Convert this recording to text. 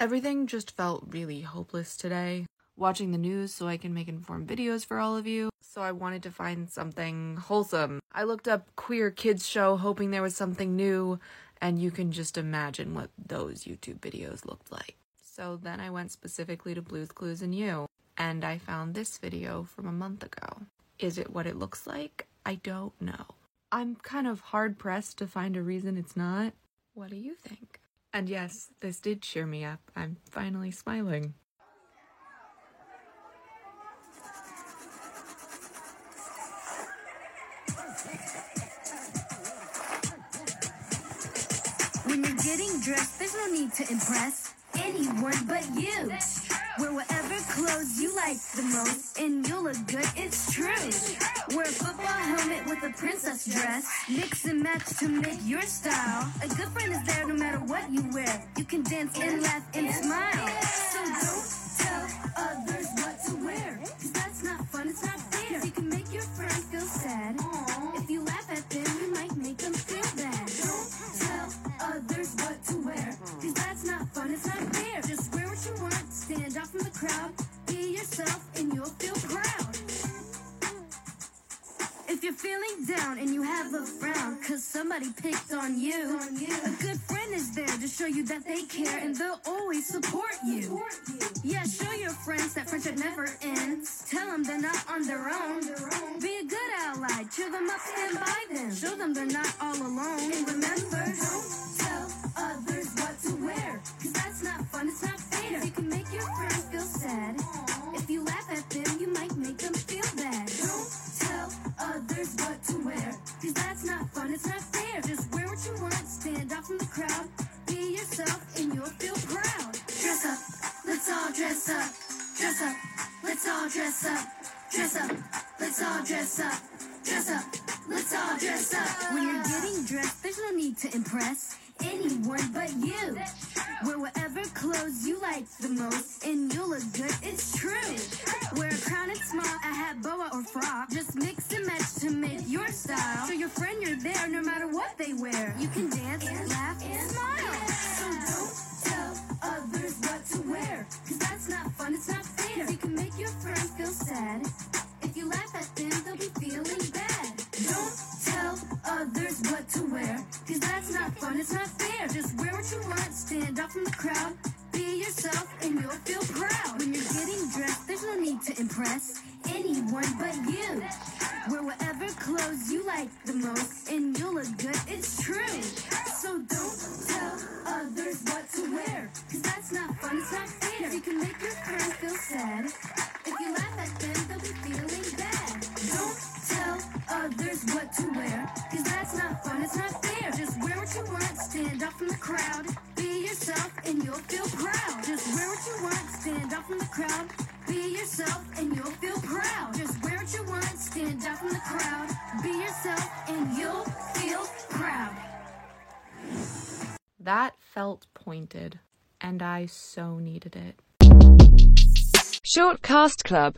Everything just felt really hopeless today. Watching the news so I can make informed videos for all of you. So I wanted to find something wholesome. I looked up queer kids show hoping there was something new, and you can just imagine what those YouTube videos looked like. So then I went specifically to Blue's Clues and You, and I found this video from a month ago. Is it what it looks like? I don't know. I'm kind of hard pressed to find a reason it's not. What do you think? And yes, this did cheer me up. I'm finally smiling. When you're getting dressed, there's no need to impress anyone but you. Wear whatever clothes you like the most, and you'll look good, it's true. Wear a football helmet with princess dress. Mix and match to make your style. A good friend is there no matter what you wear. You can dance and laugh and smile. If you're feeling down and you have a frown, cause somebody picked on you, a good friend is there to show you that they care and they'll always support you. Yeah, show your friends that friendship never ends. Tell them they're not on their own. Be a good ally, cheer them up, stand by them. Show them they're not all alone. That's not fun, it's not fair. Just wear what you want, stand out from the crowd. Be yourself and you'll feel proud. Dress up, let's all dress up. Dress up, let's all dress up. Dress up, let's all dress up. Dress up, let's all dress up. When you're getting dressed, there's no need to impress anyone but you. Wear whatever clothes you like the most, and you'll look good, it's true. Wear a crown and smile, a hat, boa, or frock. Just friend you're there no matter what they wear. You can dance, laugh, and smile. So don't tell others what to wear, cause that's not fun, it's not fair. You can make your friends feel sad. If you laugh at them, they'll be feeling bad. Don't tell others what to wear, cause that's not fun, it's not fair. Just wear what you want, stand out from the crowd. Be yourself and you'll feel proud. When you're getting dressed, there's no need to impress anyone but you. Wear whatever clothes you like the most, and you'll look good, it's true. So don't tell others what to wear, cause that's not fun, it's not fair. You can make your friends feel sad. If you laugh at them, they'll be feeling bad. Don't tell others what to wear, cause that's not fun, it's not fair. Just wear what you want, stand out from the crowd. Be yourself and you'll feel proud. Just wear what you want, stand out from the crowd. Be yourself and you'll feel proud. Just That felt pointed, and I so needed it. Short Cast Club